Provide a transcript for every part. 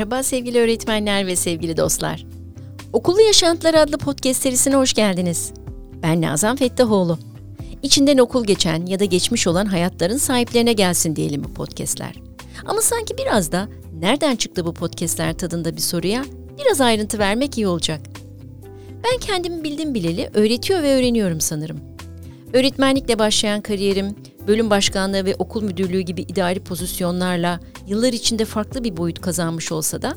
Merhaba sevgili öğretmenler ve sevgili dostlar. Okullu Yaşantılar adlı podcast serisine hoş geldiniz. Ben Nazan Fettahoğlu. İçinden okul geçen ya da geçmiş olan hayatların sahiplerine gelsin diyelim bu podcastler. Ama sanki biraz da nereden çıktı bu podcastler tadında bir soruya biraz ayrıntı vermek iyi olacak. Ben kendimi bildim bileli öğretiyor ve öğreniyorum sanırım. Öğretmenlikle başlayan kariyerim, bölüm başkanlığı ve okul müdürlüğü gibi idari pozisyonlarla yıllar içinde farklı bir boyut kazanmış olsa da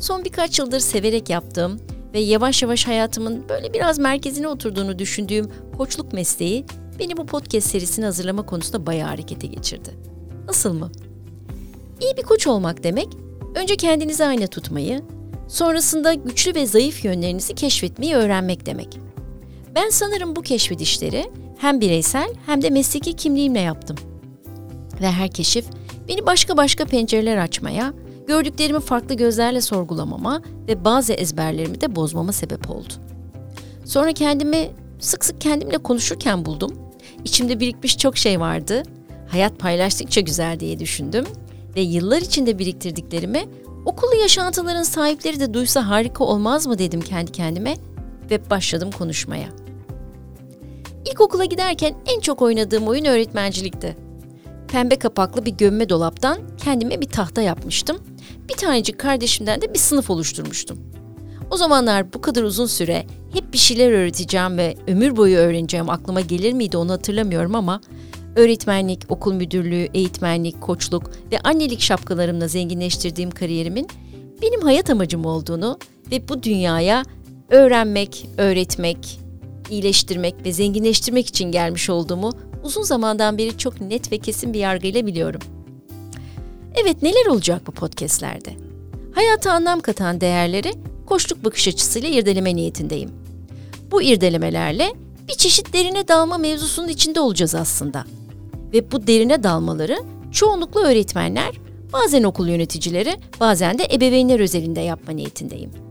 son birkaç yıldır severek yaptığım ve yavaş yavaş hayatımın böyle biraz merkezine oturduğunu düşündüğüm koçluk mesleği beni bu podcast serisini hazırlama konusunda bayağı harekete geçirdi. Nasıl mı? İyi bir koç olmak demek, önce kendinizi ayna tutmayı, sonrasında güçlü ve zayıf yönlerinizi keşfetmeyi öğrenmek demek. Ben sanırım bu keşfedişleri hem bireysel hem de mesleki kimliğimle yaptım. Ve her keşif beni başka başka pencereler açmaya, gördüklerimi farklı gözlerle sorgulamama ve bazı ezberlerimi de bozmama sebep oldu. Sonra kendimi sık sık kendimle konuşurken buldum. İçimde birikmiş çok şey vardı. Hayat paylaştıkça güzel diye düşündüm ve yıllar içinde biriktirdiklerimi okulu yaşantıların sahipleri de duysa harika olmaz mı dedim kendi kendime ve başladım konuşmaya. İlkokula giderken en çok oynadığım oyun öğretmencilikti. Pembe kapaklı bir gömme dolaptan kendime bir tahta yapmıştım. Bir tanecik kardeşimden de bir sınıf oluşturmuştum. O zamanlar bu kadar uzun süre hep bir şeyler öğreteceğim ve ömür boyu öğreneceğim aklıma gelir miydi onu hatırlamıyorum ama öğretmenlik, okul müdürlüğü, eğitmenlik, koçluk ve annelik şapkalarımla zenginleştirdiğim kariyerimin benim hayat amacım olduğunu ve bu dünyaya öğrenmek, öğretmek, iyileştirmek ve zenginleştirmek için gelmiş olduğumu uzun zamandan beri çok net ve kesin bir yargıyla biliyorum. Evet neler olacak bu podcastlerde? Hayata anlam katan değerleri koçluk bakış açısıyla irdeleme niyetindeyim. Bu irdelemelerle bir çeşit derine dalma mevzusunun içinde olacağız aslında. Ve bu derine dalmaları çoğunlukla öğretmenler, bazen okul yöneticileri, bazen de ebeveynler özelinde yapma niyetindeyim.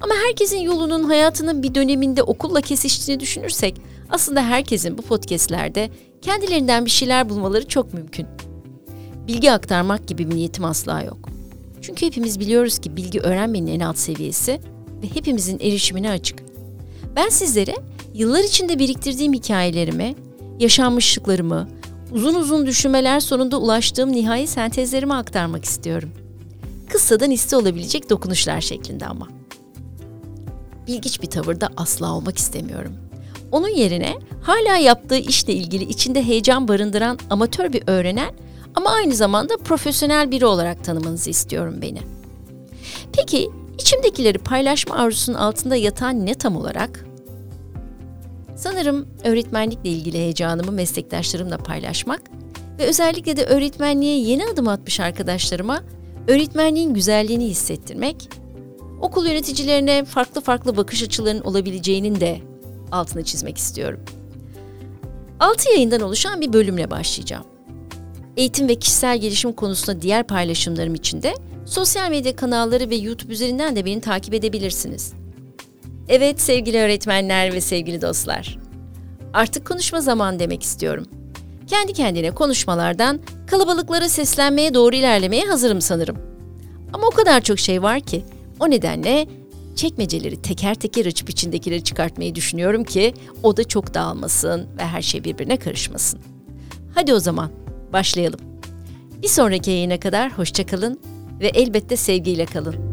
Ama herkesin yolunun hayatının bir döneminde okulla kesiştiğini düşünürsek aslında herkesin bu podcastlerde kendilerinden bir şeyler bulmaları çok mümkün. Bilgi aktarmak gibi bir niyetim asla yok. Çünkü hepimiz biliyoruz ki bilgi öğrenmenin en alt seviyesi ve hepimizin erişimine açık. Ben sizlere yıllar içinde biriktirdiğim hikayelerimi, yaşanmışlıklarımı, uzun uzun düşünmeler sonunda ulaştığım nihai sentezlerimi aktarmak istiyorum. Kıssadan iste olabilecek dokunuşlar şeklinde ama bilgiç bir tavırda asla olmak istemiyorum. Onun yerine hala yaptığı işle ilgili içinde heyecan barındıran amatör bir öğrenen ama aynı zamanda profesyonel biri olarak tanımanızı istiyorum beni. Peki içimdekileri paylaşma arzusunun altında yatan ne tam olarak? Sanırım öğretmenlikle ilgili heyecanımı meslektaşlarımla paylaşmak ve özellikle de öğretmenliğe yeni adım atmış arkadaşlarıma öğretmenliğin güzelliğini hissettirmek okul yöneticilerine farklı farklı bakış açılarının olabileceğinin de altını çizmek istiyorum. 6 yayından oluşan bir bölümle başlayacağım. Eğitim ve kişisel gelişim konusunda diğer paylaşımlarım için de sosyal medya kanalları ve YouTube üzerinden de beni takip edebilirsiniz. Evet sevgili öğretmenler ve sevgili dostlar. Artık konuşma zaman demek istiyorum. Kendi kendine konuşmalardan kalabalıklara seslenmeye doğru ilerlemeye hazırım sanırım. Ama o kadar çok şey var ki o nedenle çekmeceleri teker teker açıp içindekileri çıkartmayı düşünüyorum ki o da çok dağılmasın ve her şey birbirine karışmasın. Hadi o zaman başlayalım. Bir sonraki yayına kadar hoşçakalın ve elbette sevgiyle kalın.